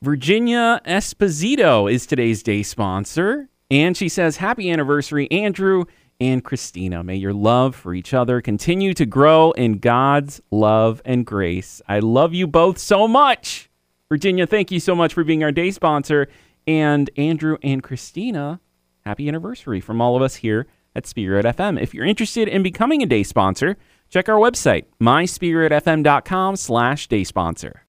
Virginia Esposito is today's day sponsor. And she says, Happy anniversary, Andrew and Christina. May your love for each other continue to grow in God's love and grace. I love you both so much. Virginia, thank you so much for being our day sponsor. And Andrew and Christina, happy anniversary from all of us here at Spirit FM. If you're interested in becoming a day sponsor, check our website, myspiritfm.com slash day sponsor.